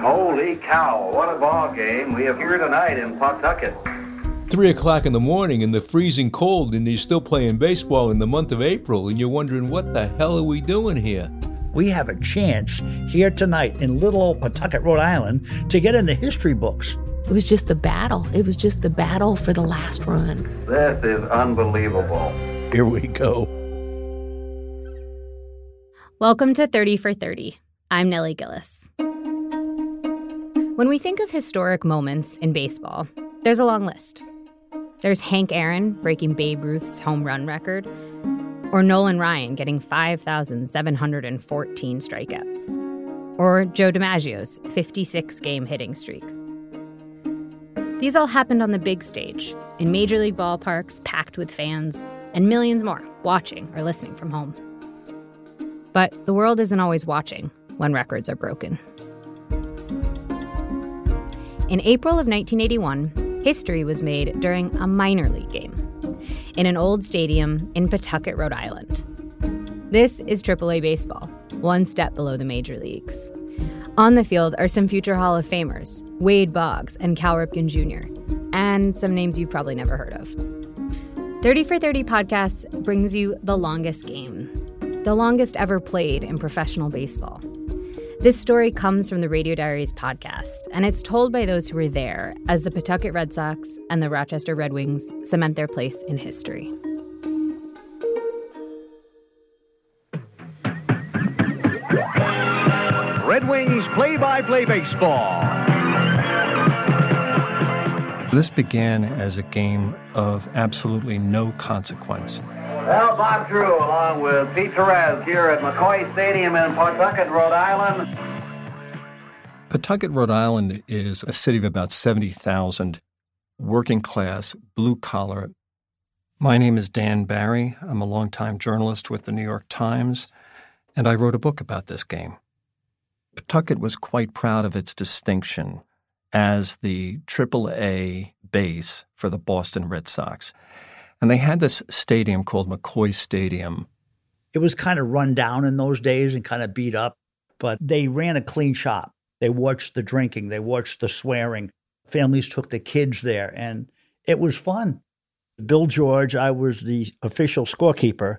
Holy cow, what a ball game we have here tonight in Pawtucket. Three o'clock in the morning in the freezing cold, and you're still playing baseball in the month of April, and you're wondering, what the hell are we doing here? We have a chance here tonight in little old Pawtucket, Rhode Island, to get in the history books. It was just the battle. It was just the battle for the last run. This is unbelievable. Here we go. Welcome to 30 for 30. I'm Nellie Gillis. When we think of historic moments in baseball, there's a long list. There's Hank Aaron breaking Babe Ruth's home run record, or Nolan Ryan getting 5,714 strikeouts, or Joe DiMaggio's 56 game hitting streak. These all happened on the big stage, in major league ballparks packed with fans, and millions more watching or listening from home. But the world isn't always watching when records are broken. In April of 1981, history was made during a minor league game in an old stadium in Pawtucket, Rhode Island. This is AAA baseball, one step below the major leagues. On the field are some future Hall of Famers, Wade Boggs and Cal Ripken Jr., and some names you've probably never heard of. 30 for 30 podcasts brings you the longest game, the longest ever played in professional baseball. This story comes from the Radio Diaries podcast, and it's told by those who were there as the Pawtucket Red Sox and the Rochester Red Wings cement their place in history. Red Wings play by play baseball. This began as a game of absolutely no consequence. Well, Bob Drew, along with Pete Therese here at McCoy Stadium in Pawtucket, Rhode Island. Pawtucket, Rhode Island is a city of about 70,000, working class, blue collar. My name is Dan Barry. I'm a longtime journalist with the New York Times, and I wrote a book about this game. Pawtucket was quite proud of its distinction as the AAA base for the Boston Red Sox. And they had this stadium called McCoy Stadium. It was kind of run down in those days and kind of beat up, but they ran a clean shop. They watched the drinking, they watched the swearing. Families took the kids there, and it was fun. Bill George, I was the official scorekeeper.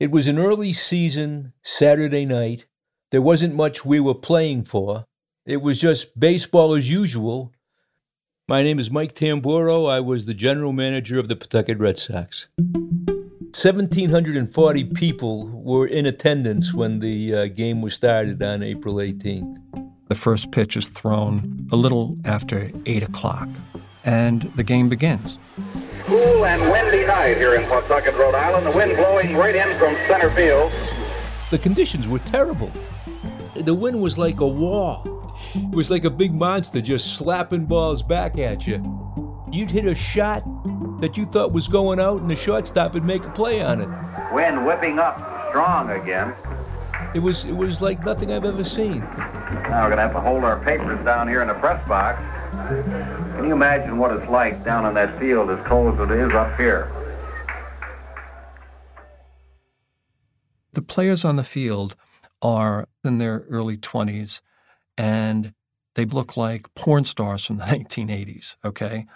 It was an early season Saturday night. There wasn't much we were playing for. It was just baseball as usual. My name is Mike Tamburro. I was the general manager of the Pawtucket Red Sox. 1,740 people were in attendance when the uh, game was started on April 18th. The first pitch is thrown a little after 8 o'clock, and the game begins. Cool and windy night here in Pawtucket, Rhode Island. The wind blowing right in from center field. The conditions were terrible. The wind was like a wall. It was like a big monster just slapping balls back at you. You'd hit a shot that you thought was going out, and the shortstop would make a play on it. Wind whipping up strong again. It was it was like nothing I've ever seen. Now we're going to have to hold our papers down here in the press box. Can you imagine what it's like down in that field as cold as it is up here? The players on the field are in their early 20s and they look like porn stars from the 1980s, okay?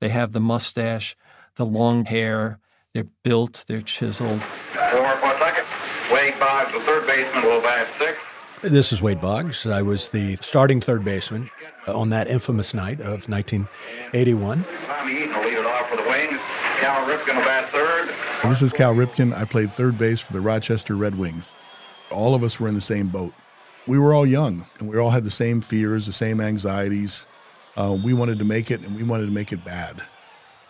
They have the mustache, the long hair, they're built, they're chiseled. For Pawtucket, Wade Boggs, the third baseman, will bat six. This is Wade Boggs. I was the starting third baseman uh, on that infamous night of 1981. Tommy Eaton will lead it off for the Wings. Cal Ripken will bat third. This is Cal Ripken. I played third base for the Rochester Red Wings. All of us were in the same boat. We were all young and we all had the same fears, the same anxieties. Uh, we wanted to make it and we wanted to make it bad.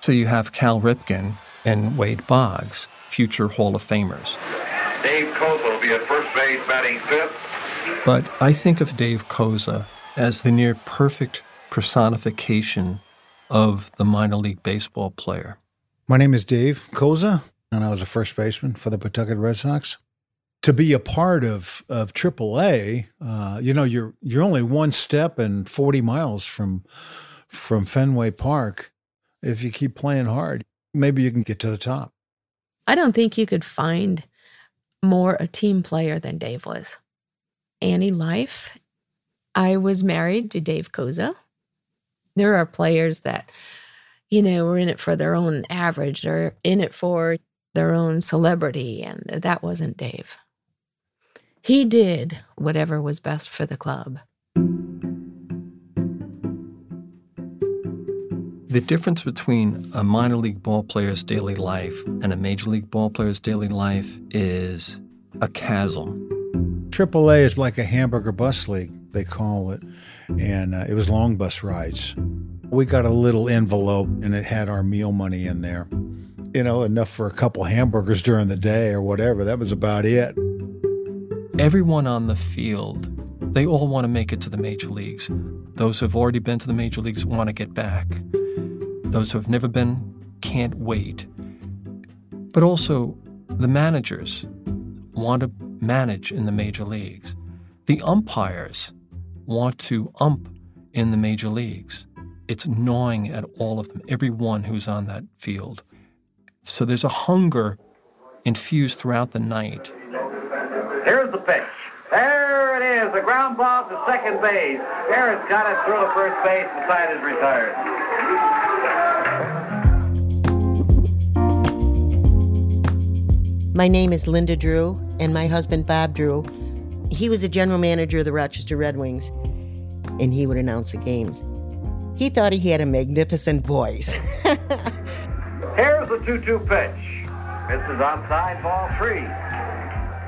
So you have Cal Ripken and Wade Boggs, future Hall of Famers. Dave Koza will be at first base batting fifth. But I think of Dave Koza as the near perfect personification of the minor league baseball player. My name is Dave Koza, and I was a first baseman for the Pawtucket Red Sox. To be a part of of AAA, uh, you know, you're you're only one step and 40 miles from from Fenway Park. If you keep playing hard, maybe you can get to the top. I don't think you could find more a team player than Dave was. Annie Life, I was married to Dave Koza. There are players that, you know, were in it for their own average, they're in it for their own celebrity, and that wasn't Dave. He did whatever was best for the club. The difference between a minor league ball player's daily life and a major league ball player's daily life is a chasm. AAA is like a hamburger bus league, they call it, and uh, it was long bus rides. We got a little envelope and it had our meal money in there. You know, enough for a couple hamburgers during the day or whatever. That was about it. Everyone on the field, they all want to make it to the major leagues. Those who have already been to the major leagues want to get back. Those who have never been can't wait. But also, the managers want to manage in the major leagues. The umpires want to ump in the major leagues. It's gnawing at all of them, everyone who's on that field. So there's a hunger infused throughout the night. Here's the pitch. There it is, the ground ball to second base. Garrett's got it through the first base. The side is retired. My name is Linda Drew, and my husband, Bob Drew, he was the general manager of the Rochester Red Wings, and he would announce the games. He thought he had a magnificent voice. Here's the 2 2 pitch. This is outside ball three.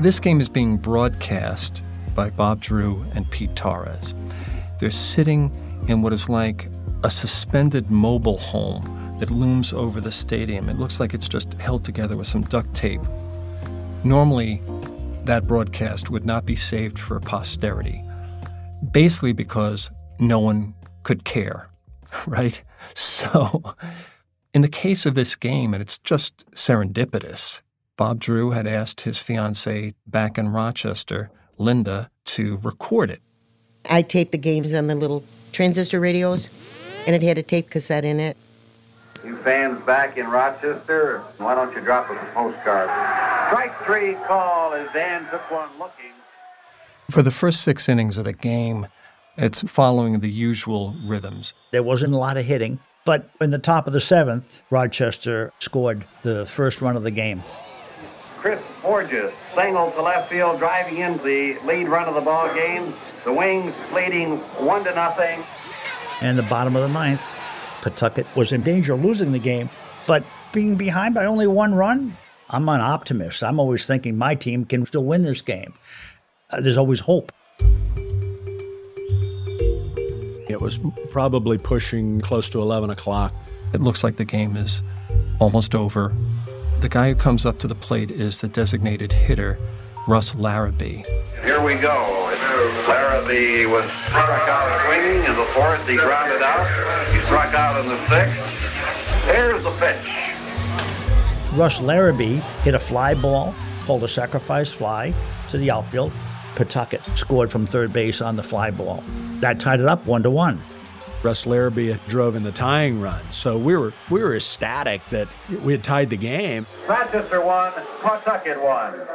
This game is being broadcast by Bob Drew and Pete Torres. They're sitting in what is like a suspended mobile home that looms over the stadium. It looks like it's just held together with some duct tape. Normally, that broadcast would not be saved for posterity, basically because no one could care, right? So, in the case of this game, and it's just serendipitous, Bob Drew had asked his fiancee back in Rochester, Linda, to record it. I taped the games on the little transistor radios, and it had a tape cassette in it. You fans back in Rochester, why don't you drop us a postcard? Strike three call as Dan took one looking. For the first six innings of the game, it's following the usual rhythms. There wasn't a lot of hitting, but in the top of the seventh, Rochester scored the first run of the game. Chris Bourjos singled to left field, driving in the lead run of the ball game. The Wings leading one to nothing. And the bottom of the ninth, Pawtucket was in danger of losing the game, but being behind by only one run, I'm an optimist. I'm always thinking my team can still win this game. Uh, there's always hope. It was probably pushing close to 11 o'clock. It looks like the game is almost over. The guy who comes up to the plate is the designated hitter, Russ Laribee. Here we go. Laribee was struck out swinging in the fourth. He grounded out. He struck out in the sixth. Here's the pitch. Russ Laribee hit a fly ball called a sacrifice fly to the outfield. Pawtucket scored from third base on the fly ball. That tied it up one to one. Russ Laribee drove in the tying run, so we were we were ecstatic that we had tied the game. Rochester won. Pawtucket won.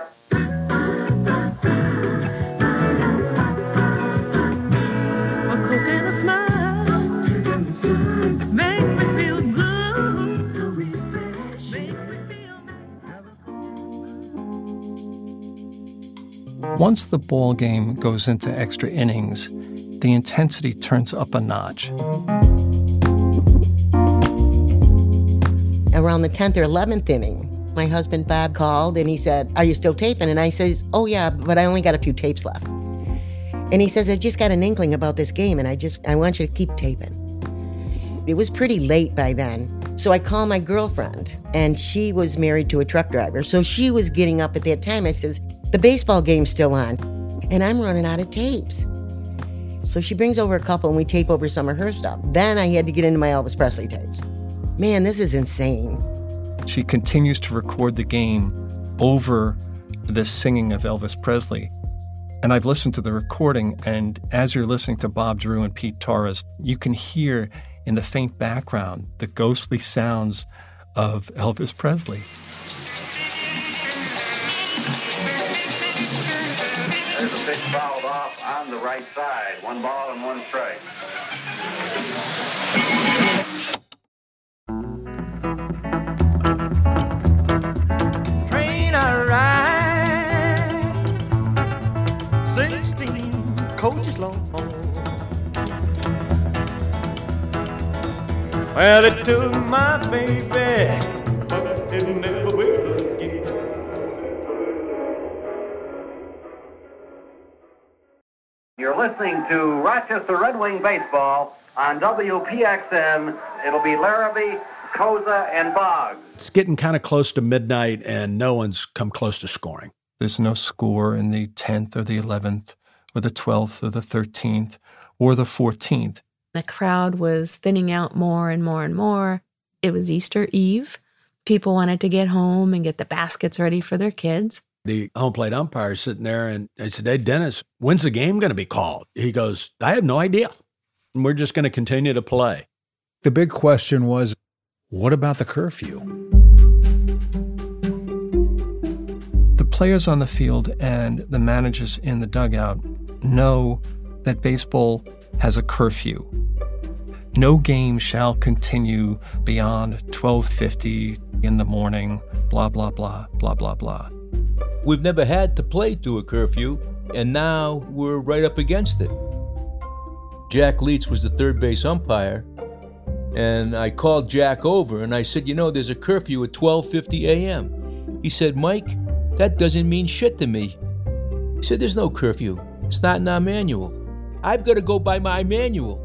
Once the ball game goes into extra innings, the intensity turns up a notch. Around the 10th or 11th inning, my husband Bob called and he said, Are you still taping? And I says, Oh, yeah, but I only got a few tapes left. And he says, I just got an inkling about this game and I just, I want you to keep taping. It was pretty late by then. So I called my girlfriend and she was married to a truck driver. So she was getting up at that time. I says, The baseball game's still on. and I'm running out of tapes. So she brings over a couple and we tape over some of her stuff. Then I had to get into my Elvis Presley tapes. Man, this is insane. She continues to record the game over the singing of Elvis Presley. And I've listened to the recording, and as you're listening to Bob Drew and Pete Torres, you can hear in the faint background the ghostly sounds of Elvis Presley. Pitch fouled off on the right side. One ball and one strike. Train I ride, 16 coaches long. Well, it took my baby, but it never listening to Rochester Red Wing Baseball on WPXN. It'll be Laribee, Koza, and Boggs. It's getting kind of close to midnight, and no one's come close to scoring. There's no score in the 10th or the 11th or the 12th or the 13th or the 14th. The crowd was thinning out more and more and more. It was Easter Eve. People wanted to get home and get the baskets ready for their kids. The home plate umpire sitting there, and I said, Hey, Dennis, when's the game going to be called? He goes, I have no idea. And we're just going to continue to play. The big question was what about the curfew? The players on the field and the managers in the dugout know that baseball has a curfew. No game shall continue beyond 12:50 in the morning, blah blah blah, blah blah blah. We've never had to play through a curfew, and now we're right up against it. Jack Lietz was the third base umpire, and I called Jack over and I said, "You know, there's a curfew at 12:50 a.m." He said, "Mike, that doesn't mean shit to me." He said, "There's no curfew. It's not in our manual. I've got to go by my manual."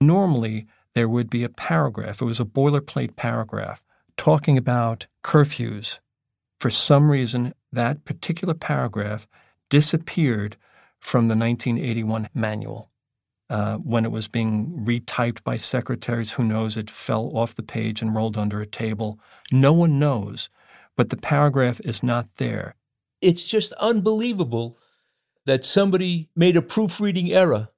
Normally, there would be a paragraph. It was a boilerplate paragraph talking about curfews. For some reason, that particular paragraph disappeared from the 1981 manual. Uh, when it was being retyped by secretaries, who knows, it fell off the page and rolled under a table. No one knows, but the paragraph is not there. It's just unbelievable that somebody made a proofreading error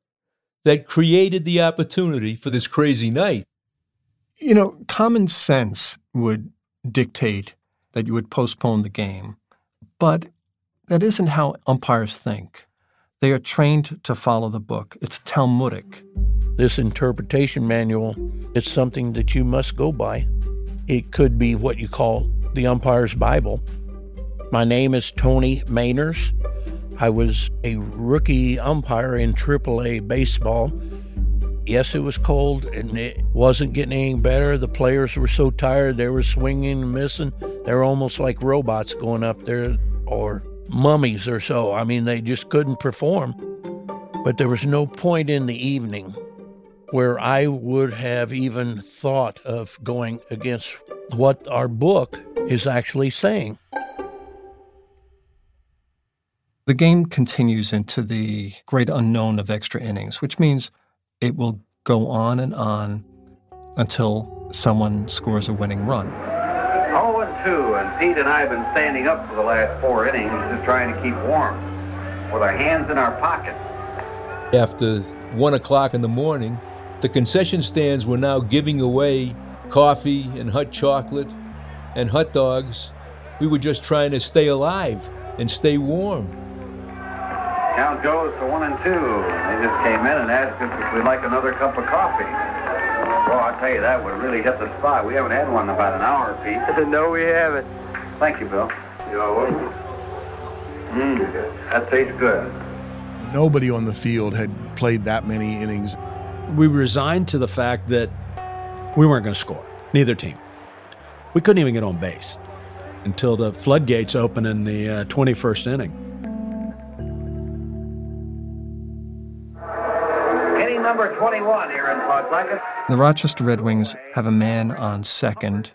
that created the opportunity for this crazy night. You know, common sense would dictate that you would postpone the game, but that isn't how umpires think. They are trained to follow the book. It's Talmudic. This interpretation manual is something that you must go by. It could be what you call the umpire's Bible. My name is Tony Mainers. I was a rookie umpire in AAA baseball. Yes, it was cold and it wasn't getting any better. The players were so tired, they were swinging and missing. They were almost like robots going up there or mummies or so. I mean, they just couldn't perform. But there was no point in the evening where I would have even thought of going against what our book is actually saying. The game continues into the great unknown of extra innings, which means it will go on and on until someone scores a winning run. 0 and 2, and Pete and I have been standing up for the last four innings, just trying to keep warm, with our hands in our pockets. After one o'clock in the morning, the concession stands were now giving away coffee and hot chocolate and hot dogs. We were just trying to stay alive and stay warm. Count goes to one and two. They just came in and asked us if we'd like another cup of coffee. Well, I'll tell you, that would really hit the spot. We haven't had one in about an hour, Pete. no, we haven't. Thank you, Bill. You're welcome. Mmm, that tastes good. Nobody on the field had played that many innings. We resigned to the fact that we weren't going to score, neither team. We couldn't even get on base until the floodgates opened in the uh, 21st inning. Inning number 21 here in Pawtucket. The Rochester Red Wings have a man on second,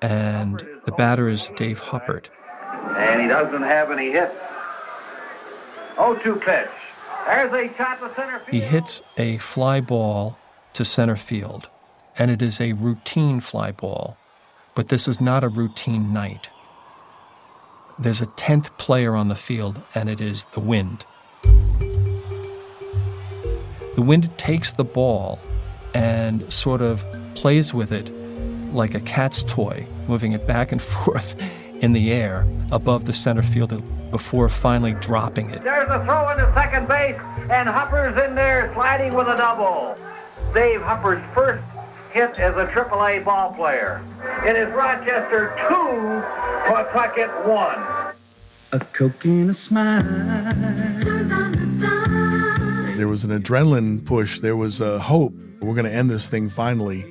and the batter is Dave Huppert. And he doesn't have any hits. 0-2 pitch. There's a shot to center field. He hits a fly ball to center field, and it is a routine fly ball, but this is not a routine night. There's a 10th player on the field, and it is the wind. The wind takes the ball and sort of plays with it like a cat's toy, moving it back and forth in the air above the center field before finally dropping it. There's a throw into second base, and Huppert's in there sliding with a double. Dave Huppert's first hit as a AAA ball player. It is Rochester 2, Pawtucket 1. A coke and a smile. There was an adrenaline push. There was a hope. We're going to end this thing finally.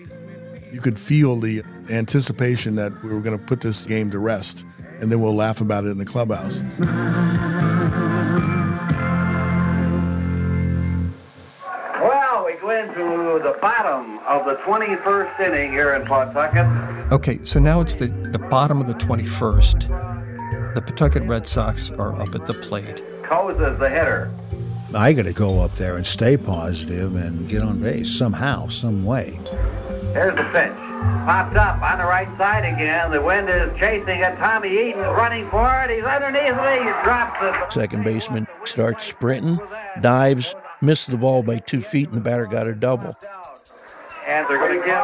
You could feel the anticipation that we were going to put this game to rest, and then we'll laugh about it in the clubhouse. Well, we go into the bottom of the 21st inning here in Pawtucket. Okay, so now it's the, the bottom of the 21st. The Pawtucket Red Sox are up at the plate. Koza's the hitter. I got to go up there and stay positive and get on base somehow, some way. There's the pitch. Popped up on the right side again. The wind is chasing it. Tommy Eaton is running for it. He's underneath it. He drops it. Second baseman starts sprinting, dives, missed the ball by two feet, and the batter got a double. And they're going to give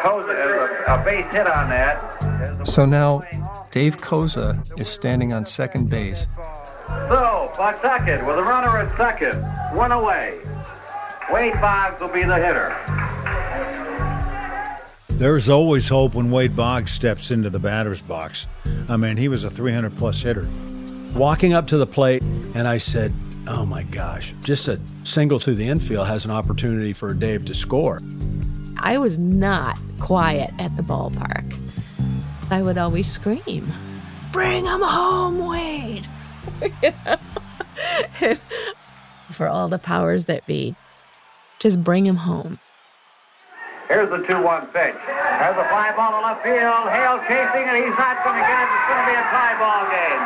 Koza a, a base hit on that. So now Dave Koza is standing on second base. So, Pawtucket with a runner at second. One away. Wade Boggs will be the hitter. There's always hope when Wade Boggs steps into the batter's box. I mean, he was a 300 plus hitter. Walking up to the plate, and I said, Oh my gosh, just a single through the infield has an opportunity for Dave to score. I was not quiet at the ballpark. I would always scream, Bring him home, Wade! For all the powers that be, just bring him home. Here's the 2-1 pitch. There's a fly ball to left field. Hale chasing and He's not going to get it. It's going to be a tie ball game.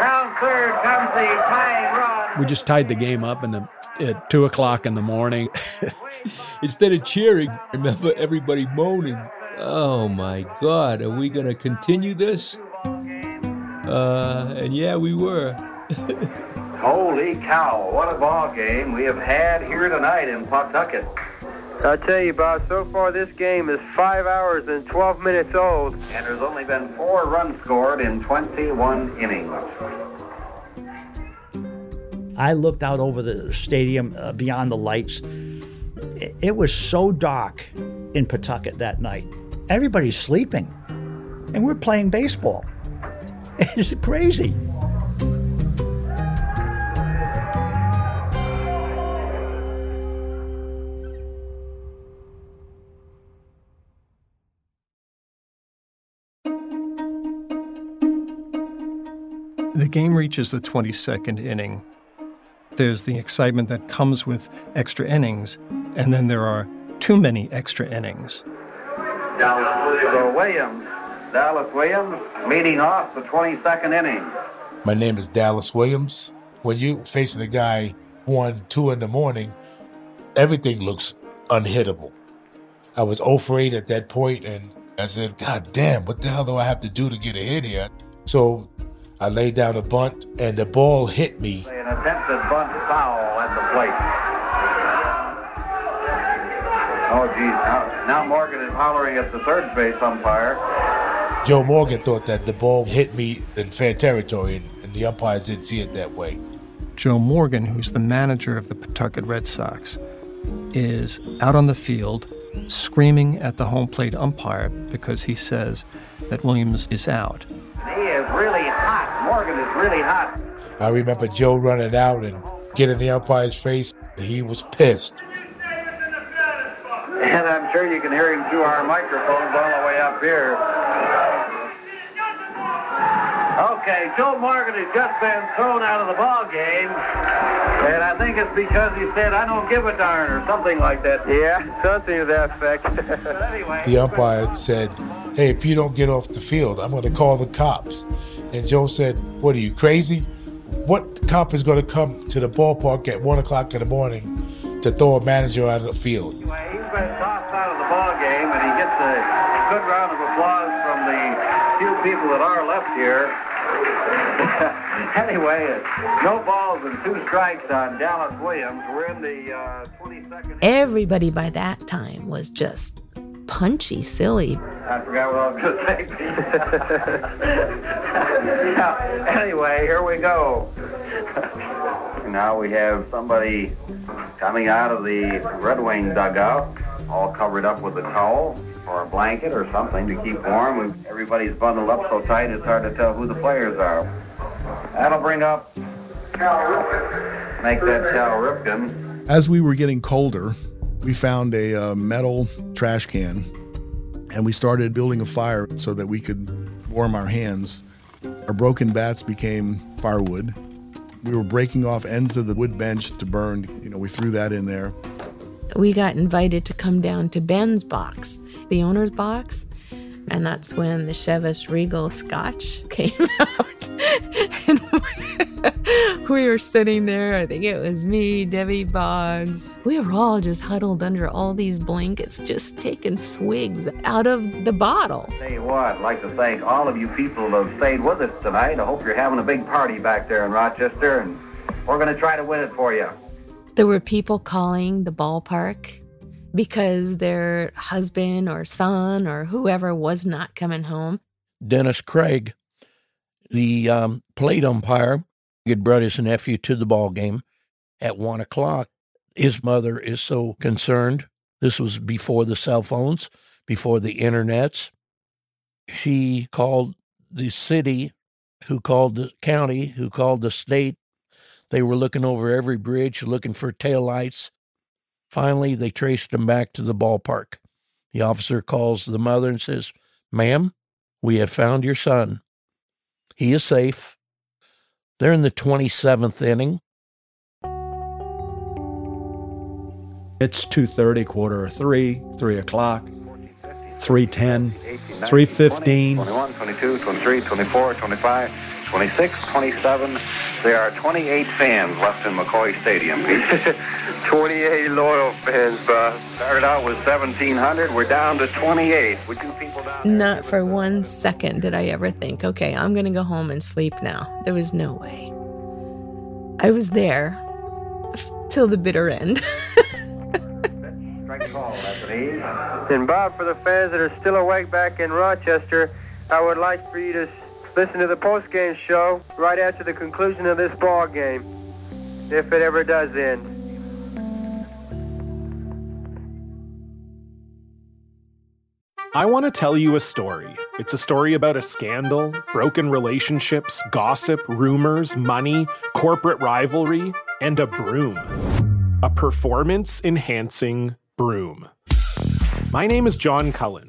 Round third comes the tying run. We just tied the game up in the, at 2 o'clock in the morning. Instead of cheering, remember everybody moaning. Oh my God, are we going to continue this? Uh, and yeah, we were. Holy cow, what a ball game we have had here tonight in Pawtucket. I tell you, Bob, so far this game is five hours and 12 minutes old. And there's only been four runs scored in 21 innings. I looked out over the stadium uh, beyond the lights. It, it was so dark in Pawtucket that night. Everybody's sleeping, and we're playing baseball. It's crazy. The game reaches the 22nd inning. There's the excitement that comes with extra innings, and then there are too many extra innings. Dallas so Williams. Dallas Williams leading off the 22nd inning. My name is Dallas Williams. When you're facing a guy one, two in the morning, everything looks unhittable. I was 0 for 8 at that point, and I said, God damn, what the hell do I have to do to get a hit here? So I laid down a bunt, and the ball hit me. An attempted bunt foul at the plate. Oh, geez. Now, now Morgan is hollering at the third base umpire. Joe Morgan thought that the ball hit me in fair territory, and, and the umpires didn't see it that way. Joe Morgan, who's the manager of the Pawtucket Red Sox, is out on the field screaming at the home plate umpire because he says that Williams is out. He is really hot. Morgan is really hot. I remember Joe running out and getting the umpire's face. He was pissed. And I'm sure you can hear him through our microphones all the way up here. Okay, Joe Morgan has just been thrown out of the ball game, and I think it's because he said, "I don't give a darn" or something like that. Yeah, something to that effect. but anyway, The umpire said, Hey, if you don't get off the field, I'm going to call the cops. And Joe said, What are you, crazy? what cop is going to come to the ballpark at one o'clock in the morning to throw a manager out of the field? He's been tossed out of the ball game, and he gets a good round of applause from the few people that are left here. anyway, it's no balls and two strikes on Dallas Williams. We're in the uh, 22nd. Everybody by that time was just punchy, silly. I forgot what I was going to say. Yeah, anyway, here we go. now we have somebody coming out of the Red Wing dugout, all covered up with a towel or a blanket or something to keep warm. Everybody's bundled up so tight it's hard to tell who the players are. That'll bring up Make that Cal Ripken. As we were getting colder, we found a uh, metal trash can and we started building a fire so that we could warm our hands. Our broken bats became firewood. We were breaking off ends of the wood bench to burn. You know, we threw that in there. We got invited to come down to Ben's box, the owner's box. And that's when the Chivas Regal Scotch came out. and we were sitting there. I think it was me, Debbie Boggs. We were all just huddled under all these blankets, just taking swigs out of the bottle. Tell you what, I'd like to thank all of you people that have stayed with us tonight. I hope you're having a big party back there in Rochester, and we're going to try to win it for you. There were people calling the ballpark because their husband or son or whoever was not coming home. Dennis Cregg, the um, plate umpire, had brought his nephew to the ball game at one o'clock. His mother is so concerned. This was before the cell phones, before the internets. She called the city, who called the county, who called the state. They were looking over every bridge, looking for taillights. Finally, they traced him back to the ballpark. The officer calls the mother and says, Ma'am, we have found your son. He is safe. They're in the 27th inning. It's 2.30, quarter of 3, 3 o'clock, 3.10, 3.15. 21, 22, 23, 24, 25, 26, 27. There are 28 fans left in McCoy Stadium, Pete. 28 loyal fans, Bob. Started out with 1,700. We're down to 28. We two people down. Not for one second did I ever think, okay, I'm going to go home and sleep now. There was no way. I was there till the bitter end. Strike. And Bob, for the fans that are still awake back in Rochester, I would like for you to s- listen to the post-game show right after the conclusion of this ball game, if it ever does end. I want to tell you a story. It's a story about a scandal, broken relationships, gossip, rumors, money, corporate rivalry, and a broom. A performance enhancing broom. My name is John Cullen.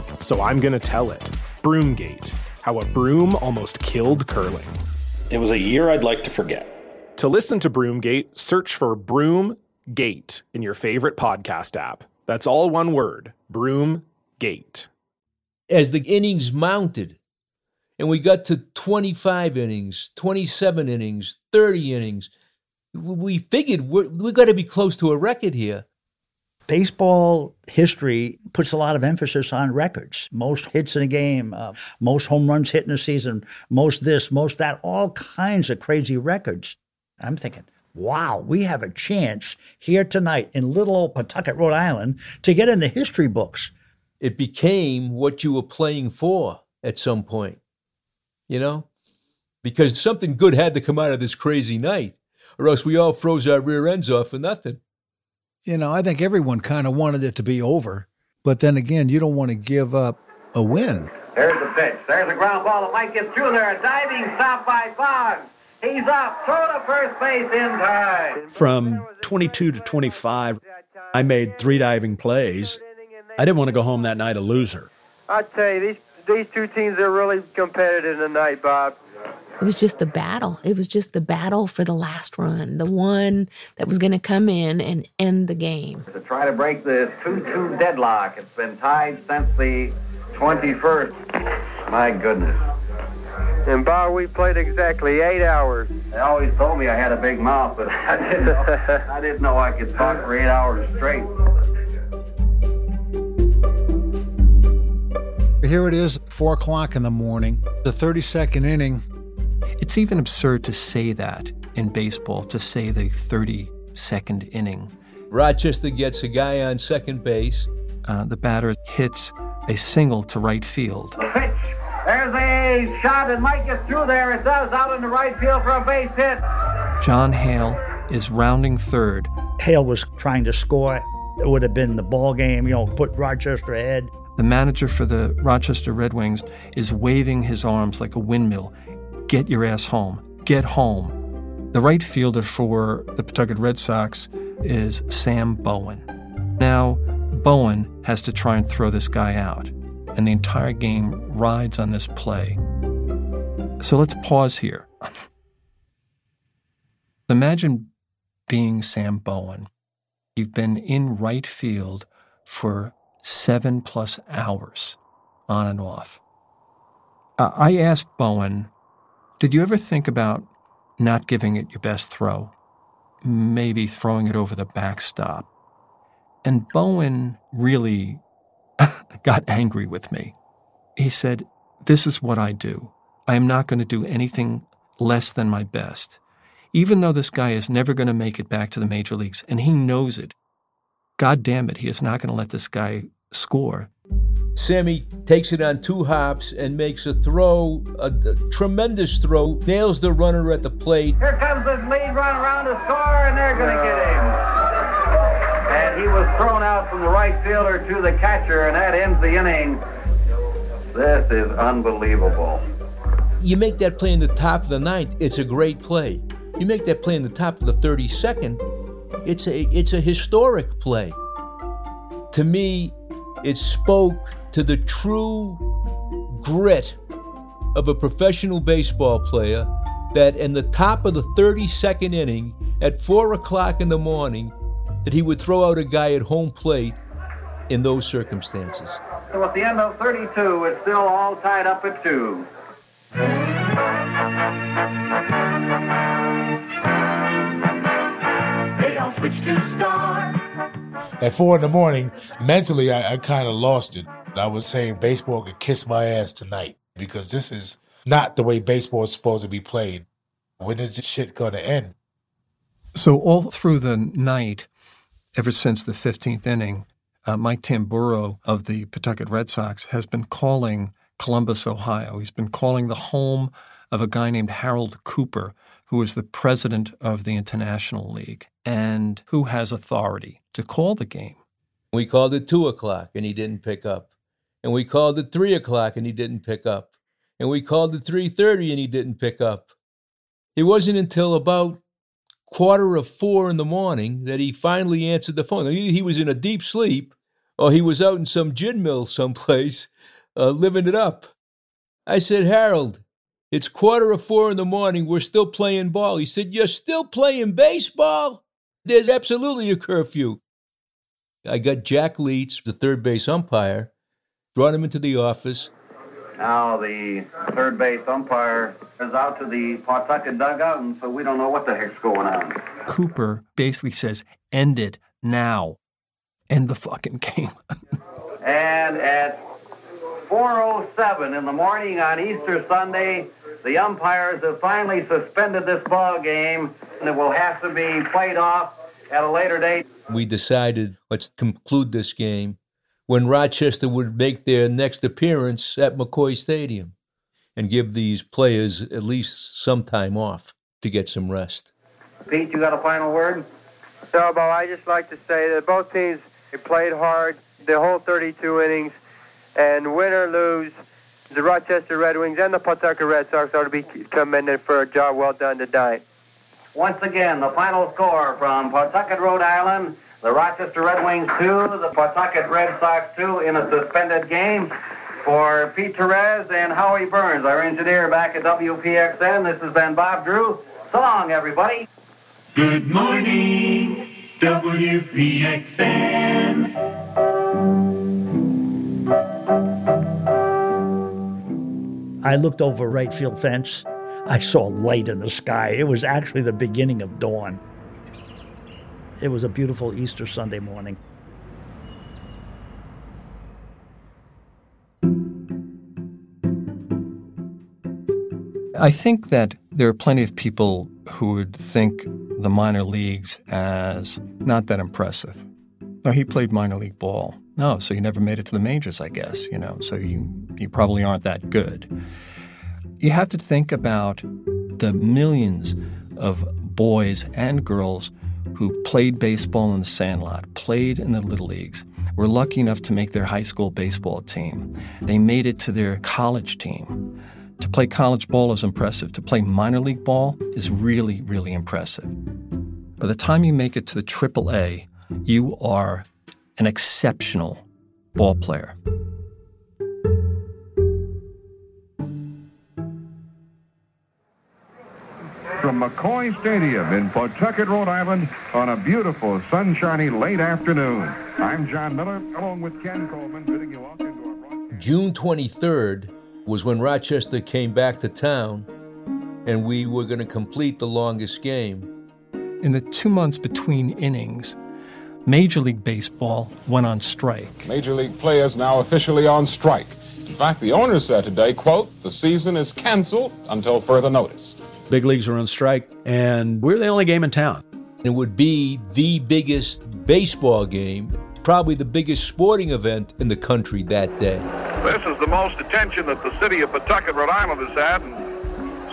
so I'm going to tell it. Broomgate How a Broom Almost Killed Curling. It was a year I'd like to forget. To listen to Broomgate, search for Broomgate in your favorite podcast app. That's all one word Broomgate. As the innings mounted, and we got to 25 innings, 27 innings, 30 innings, we figured we're, we got to be close to a record here. Baseball history puts a lot of emphasis on records. Most hits in a game, uh, most home runs hit in a season, most this, most that, all kinds of crazy records. I'm thinking, wow, we have a chance here tonight in little old Pawtucket, Rhode Island, to get in the history books. It became what you were playing for at some point, you know? Because something good had to come out of this crazy night, or else we all froze our rear ends off for nothing. You know, I think everyone kind of wanted it to be over, but then again, you don't want to give up a win. There's the pitch. There's a ground ball that might get through there. A diving stop by Boggs. He's up. Throw to first base in time. From 22 to 25, I made three diving plays. I didn't want to go home that night a loser. I tell you, these these two teams are really competitive tonight, Bob. It was just the battle. It was just the battle for the last run, the one that was going to come in and end the game. To try to break this 2-2 deadlock. It's been tied since the 21st. My goodness. And Bob, we played exactly eight hours. They always told me I had a big mouth, but I didn't know, I didn't know I could talk for eight hours straight. Here it is, four o'clock in the morning, the 32nd inning. It's even absurd to say that in baseball, to say the 32nd inning. Rochester gets a guy on second base. Uh, the batter hits a single to right field. Pitch. There's a shot and might get through there. It does out in the right field for a base hit. John Hale is rounding third. Hale was trying to score. It would have been the ball game, you know, put Rochester ahead. The manager for the Rochester Red Wings is waving his arms like a windmill. Get your ass home. Get home. The right fielder for the Pawtucket Red Sox is Sam Bowen. Now, Bowen has to try and throw this guy out, and the entire game rides on this play. So let's pause here. Imagine being Sam Bowen. You've been in right field for seven plus hours on and off. I asked Bowen, Did you ever think about not giving it your best throw? Maybe throwing it over the backstop? And Bowen really got angry with me. He said, This is what I do. I am not going to do anything less than my best. Even though this guy is never going to make it back to the major leagues, and he knows it, God damn it, he is not going to let this guy score. Sammy takes it on two hops and makes a throw, a, a tremendous throw, nails the runner at the plate. Here comes the lead run around the score, and they're going to get him. And he was thrown out from the right fielder to the catcher, and that ends the inning. This is unbelievable. You make that play in the top of the ninth, it's a great play. You make that play in the top of the 32nd, it's a it's a historic play. To me, it spoke to the true grit of a professional baseball player that in the top of the 32nd inning at 4 o'clock in the morning that he would throw out a guy at home plate in those circumstances. So at the end of 32, it's still all tied up at two. At four in the morning, mentally, I, I kind of lost it. I was saying baseball could kiss my ass tonight because this is not the way baseball is supposed to be played. When is this shit going to end? So, all through the night, ever since the 15th inning, uh, Mike Tamburro of the Pawtucket Red Sox has been calling Columbus, Ohio. He's been calling the home of a guy named Harold Cooper, who is the president of the International League and who has authority to call the game. We called it two o'clock and he didn't pick up. And we called it three o'clock and he didn't pick up. And we called it three thirty and he didn't pick up. It wasn't until about quarter of four in the morning that he finally answered the phone. He, he was in a deep sleep, or he was out in some gin mill someplace, uh, living it up. I said, Harold, it's quarter of four in the morning. We're still playing ball. He said, You're still playing baseball? There's absolutely a curfew. I got Jack Lietz, the third base umpire, brought him into the office. Now the third base umpire is out to the Pawtucket dugout, and so we don't know what the heck's going on. Cooper basically says, End it now. End the fucking game. And at 4:07 in the morning on Easter Sunday, the umpires have finally suspended this ball game, and it will have to be played off at a later date. We decided let's conclude this game when Rochester would make their next appearance at McCoy Stadium and give these players at least some time off to get some rest. Pete, you got a final word? So, Bo, I just like to say that both teams they played hard the whole 32 innings, and win or lose, The Rochester Red Wings and the Pawtucket Red Sox are to be commended for a job well done tonight. Once again, the final score from Pawtucket, Rhode Island. The Rochester Red Wings 2, the Pawtucket Red Sox 2 in a suspended game. For Pete Therese and Howie Burns, our engineer back at WPXN, this has been Bob Drew. So long, everybody. Good morning, WPXN. I looked over right field fence. I saw light in the sky. It was actually the beginning of dawn. It was a beautiful Easter Sunday morning. I think that there are plenty of people who would think the minor leagues as not that impressive. Oh, he played minor league ball. No, so you never made it to the majors, I guess, you know, so you, you probably aren't that good. You have to think about the millions of boys and girls who played baseball in the sandlot, played in the little leagues, were lucky enough to make their high school baseball team. They made it to their college team. To play college ball is impressive. To play minor league ball is really, really impressive. By the time you make it to the AAA, you are an exceptional ball player. From McCoy Stadium in Pawtucket, Rhode Island, on a beautiful, sunshiny late afternoon. I'm Jon Miller, along with Ken Coleman, bidding you welcome to June 23rd was when Rochester came back to town, and we were going to complete the longest game. In the two months between innings, Major League Baseball went on strike. Major League players now officially on strike. In fact, the owner said today, quote, the season is canceled until further notice. Big leagues are on strike, and we're the only game in town. It would be the biggest baseball game, probably the biggest sporting event in the country that day. This is the most attention that the city of Pawtucket, Rhode Island has had and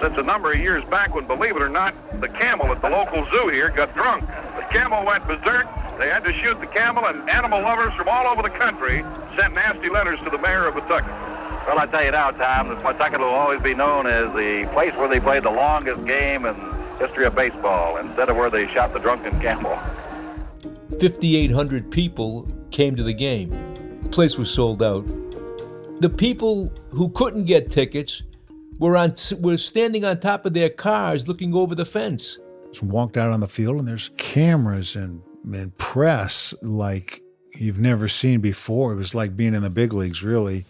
since a number of years back when, believe it or not, the camel at the local zoo here got drunk. The camel went berserk. They had to shoot the camel, and animal lovers from all over the country sent nasty letters to the mayor of Pawtucket. Well, I tell you now, Tom, that Pawtucket will always be known as the place where they played the longest game in history of baseball instead of where they shot the drunken camel. 5,800 people came to the game. The place was sold out. The people who couldn't get tickets were on were standing on top of their cars looking over the fence. Just walked out on the field and there's cameras and, and press like you've never seen before. It was like being in the big leagues, really.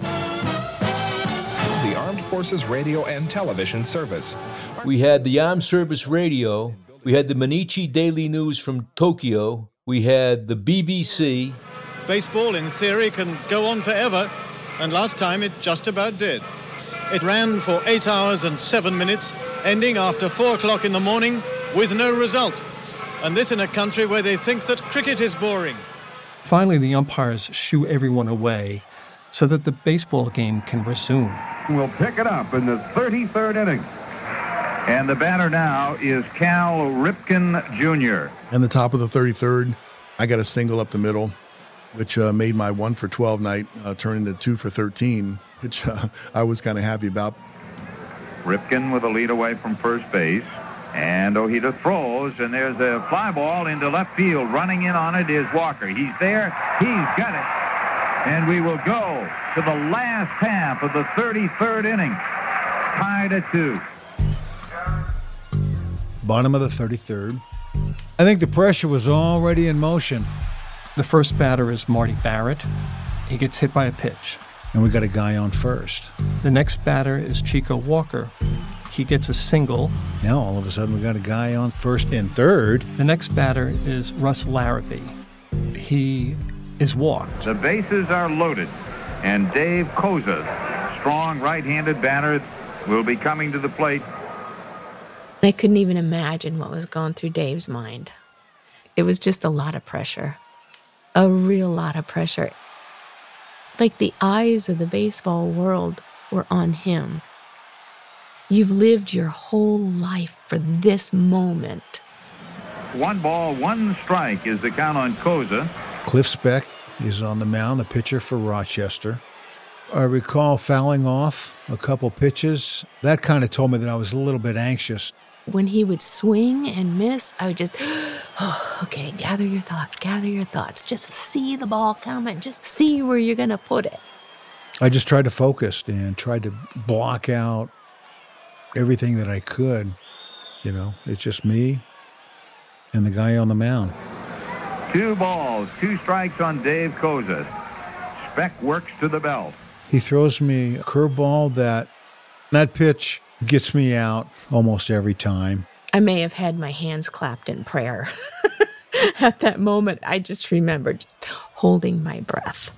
The Armed Forces Radio and Television Service. We had the Armed Service Radio. We had the Mainichi Daily News from Tokyo. We had the BBC. Baseball, in theory, can go on forever, and last time it just about did. It ran for eight hours and seven minutes, ending after four o'clock in the morning with no result. And this in a country where they think that cricket is boring. Finally, the umpires shoo everyone away so that the baseball game can resume. We'll pick it up in the 33rd inning. And the batter now is Cal Ripken Jr. And the top of the 33rd, I got a single up the middle, which uh, made my one for 12 night uh, turn into two for 13, which uh, I was kind of happy about. Ripken with a lead away from first base. And Ojeda throws, and there's a fly ball into left field. Running in on it is Walker. He's there. He's got it. And we will go to the last half of the 33rd inning. Tied at two. Bottom of the 33rd. I think the pressure was already in motion. The first batter is Marty Barrett. He gets hit by a pitch. And we got a guy on first. The next batter is Chico Walker. He gets a single. Now all of a sudden we got a guy on first and third. The next batter is Russ Laribee. He is walked. The bases are loaded. And Dave Koza, strong right-handed batter, will be coming to the plate. I couldn't even imagine what was going through Dave's mind. It was just a lot of pressure. A real lot of pressure. Like the eyes of the baseball world were on him. You've lived your whole life for this moment. One ball, one strike is the count on Koza. Cliff Speck is on the mound, the pitcher for Rochester. I recall fouling off a couple pitches. That kind of told me that I was a little bit anxious. When he would swing and miss, I would just, oh, okay, gather your thoughts, gather your thoughts. Just see the ball coming, just see where you're going to put it. I just tried to focus and tried to block out everything that I could. You know, it's just me and the guy on the mound. Two balls, two strikes on Dave Koza. Speck works to the belt. He throws me a curveball that that pitch gets me out almost every time. I may have had my hands clapped in prayer. At that moment, I just remember just holding my breath.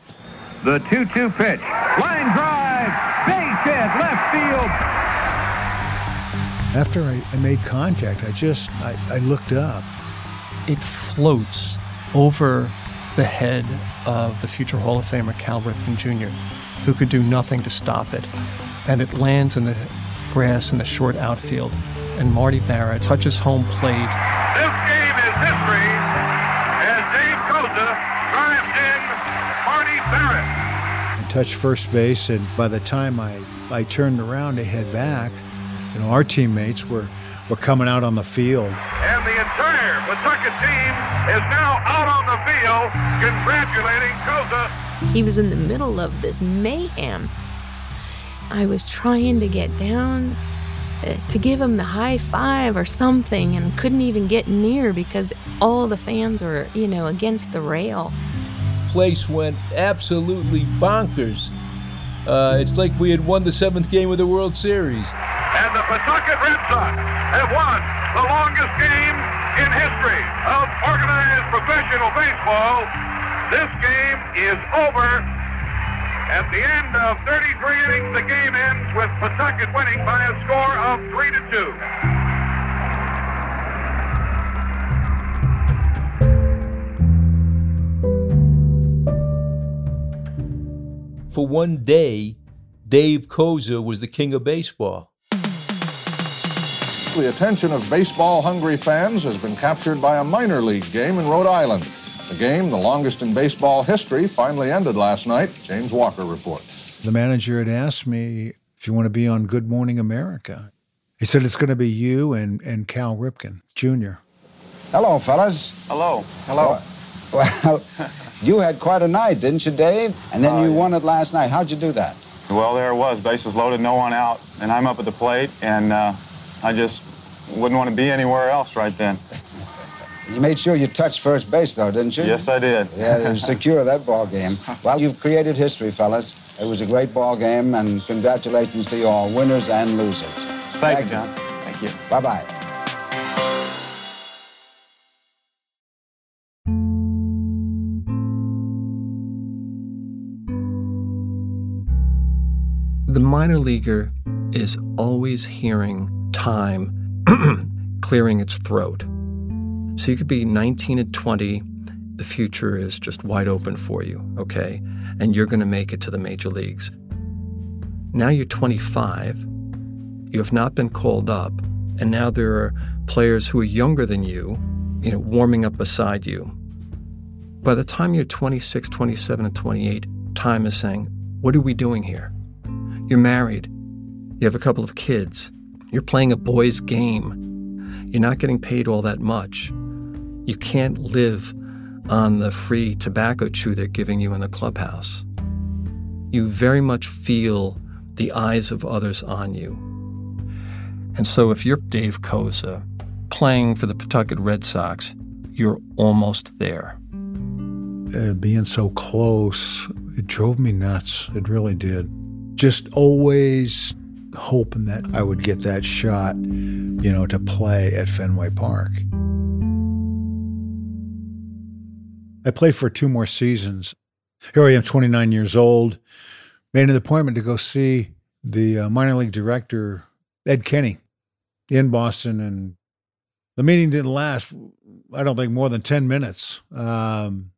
The 2 2 pitch. Line drive. Base hit. Left field. After I, I made contact, I just I, I looked up. It floats over the head of the future Hall of Famer Cal Ripken Jr., who could do nothing to stop it. And it lands in the grass in the short outfield. And Marty Barrett touches home plate. This game is history as Dave Koza drives in Marty Barrett. and touched first base. And by the time I, I turned around to head back, you know, our teammates were, were coming out on the field. And the entire Pawtucket team is now out on the field congratulating Koza. He was in the middle of this mayhem. I was trying to get down uh, to give him the high five or something and couldn't even get near because all the fans were, you know, against the rail. Place went absolutely bonkers. Uh, it's like we had won the seventh game of the World Series. And the Pawtucket Red Sox have won the longest game in history of organized professional baseball. This game is over. At the end of 33 innings, the game ends with Pawtucket winning by a score of 3 to 2. For one day, Dave Koza was the king of baseball. The attention of baseball hungry fans has been captured by a minor league game in Rhode Island. The game, the longest in baseball history, finally ended last night. James Walker reports. The manager had asked me if you want to be on Good Morning America. He said it's going to be you and, and Cal Ripken Jr. Hello, fellas. Hello. Hello. Well, you had quite a night, didn't you, Dave? And then you won it last night. How'd you do that? Well, there it was, bases loaded, no one out, and I'm up at the plate, and uh, I just wouldn't want to be anywhere else right then. You made sure you touched first base, though, didn't you? Yes, I did. Yeah, to secure that ball game. Well, you've created history, fellas. It was a great ball game, and congratulations to you all, winners and losers. Thank, you, John. Thank you. Bye-bye. The minor leaguer is always hearing time clearing its throat. So you could be 19 and 20, the future is just wide open for you, okay? And you're going to make it to the major leagues. Now you're 25, you have not been called up, and now there are players who are younger than you, you know, warming up beside you. By the time you're 26, 27, and 28, time is saying, What are we doing here? You're married. You have a couple of kids. You're playing a boy's game. You're not getting paid all that much. You can't live on the free tobacco chew they're giving you in the clubhouse. You very much feel the eyes of others on you. And so if you're Dave Koza playing for the Pawtucket Red Sox, you're almost there. Uh, being so close, it drove me nuts. It really did. Just always hoping that I would get that shot, you know, to play at Fenway Park. I played for two more seasons. Here I am, 29 years old, made an appointment to go see the uh, minor league director, Ed Kenney, in Boston. And the meeting didn't last, I don't think, more than 10 minutes. Um,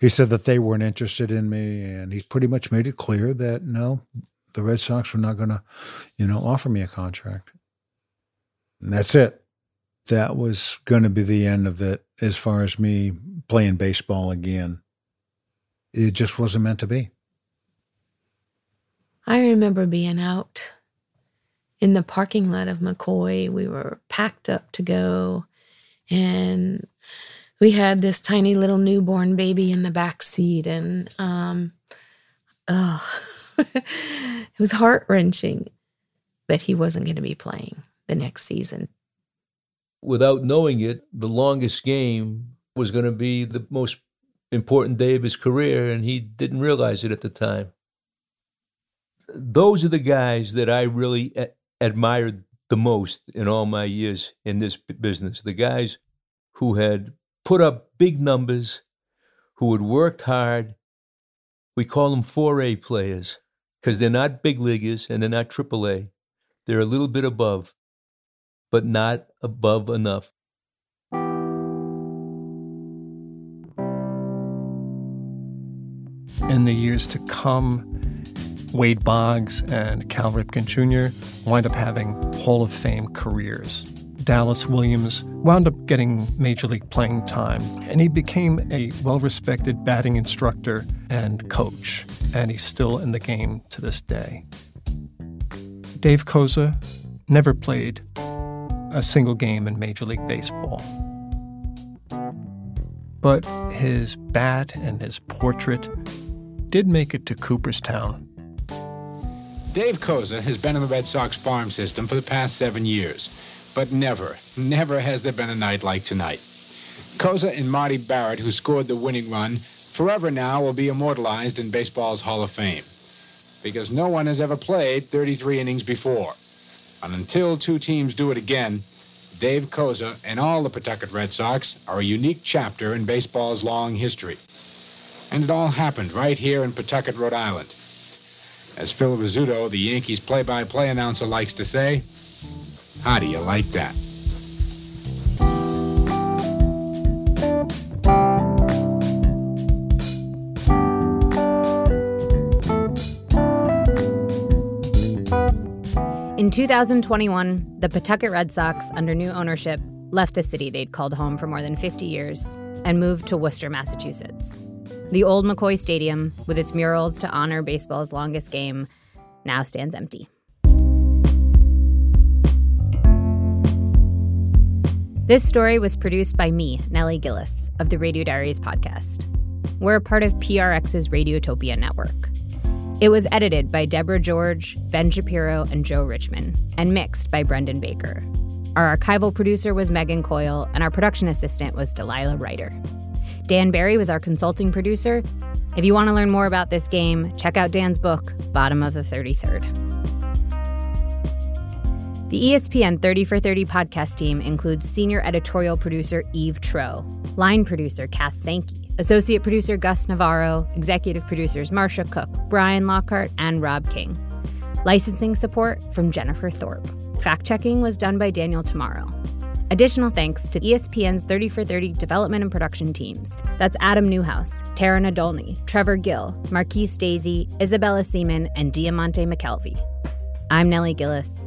he said that they weren't interested in me, and he pretty much made it clear that no, the Red Sox were not going to, you know, offer me a contract. And that's it. That was going to be the end of it as far as me playing baseball again. It just wasn't meant to be. I remember being out in the parking lot of McCoy. We were packed up to go, and we had this tiny little newborn baby in the back seat, and um, oh, it was heart wrenching that he wasn't going to be playing the next season. Without knowing it, the longest game was going to be the most important day of his career, and he didn't realize it at the time. Those are the guys that I really a- admired the most in all my years in this business. The guys who had put up big numbers, who had worked hard. We call them 4A players because they're not big leaguers and they're not AAA. They're a little bit above, but not above enough. In the years to come, Wade Boggs and Cal Ripken Jr. wind up having Hall of Fame careers. Dallas Williams wound up getting major league playing time, and he became a well respected batting instructor and coach, and he's still in the game to this day. Dave Koza never played a single game in Major League Baseball. But his bat and his portrait did make it to Cooperstown. Dave Koza has been in the Red Sox farm system for the past seven years, but never, never has there been a night like tonight. Koza and Marty Barrett, who scored the winning run, forever now will be immortalized in baseball's Hall of Fame. Because no one has ever played 33 innings before. And until two teams do it again, Dave Koza and all the Pawtucket Red Sox are a unique chapter in baseball's long history. And it all happened right here in Pawtucket, Rhode Island. As Phil Rizzuto, the Yankees play-by-play announcer, likes to say, how do you like that? In 2021, the Pawtucket Red Sox, under new ownership, left the city they'd called home for more than 50 years and moved to Worcester, Massachusetts. The old McCoy Stadium, with its murals to honor baseball's longest game, now stands empty. This story was produced by me, Nellie Gilles, of the Radio Diaries podcast. We're a part of PRX's Radiotopia network. It was edited by Deborah George, Ben Shapiro, and Joe Richman, and mixed by Brendan Baker. Our archival producer was Megan Coyle, and our production assistant was Delilah Ryder. Dan Barry was our consulting producer. If you want to learn more about this game, check out Dan's book, Bottom of the 33rd. The ESPN 30 for 30 podcast team includes senior editorial producer Eve Tro, line producer Kath Sankey, associate producer Gus Navarro, executive producers Marsha Cooke, Brian Lockhart, and Rob King. Licensing support from Jennifer Thorpe. Fact checking was done by Daniel Tomorrow. Additional thanks to ESPN's 30 for 30 development and production teams. That's Adam Newhouse, Tara Nadolny, Trevor Gill, Marquise Daisy, Isabella Seaman, and Diamante McKelvey. I'm Nellie Gilles.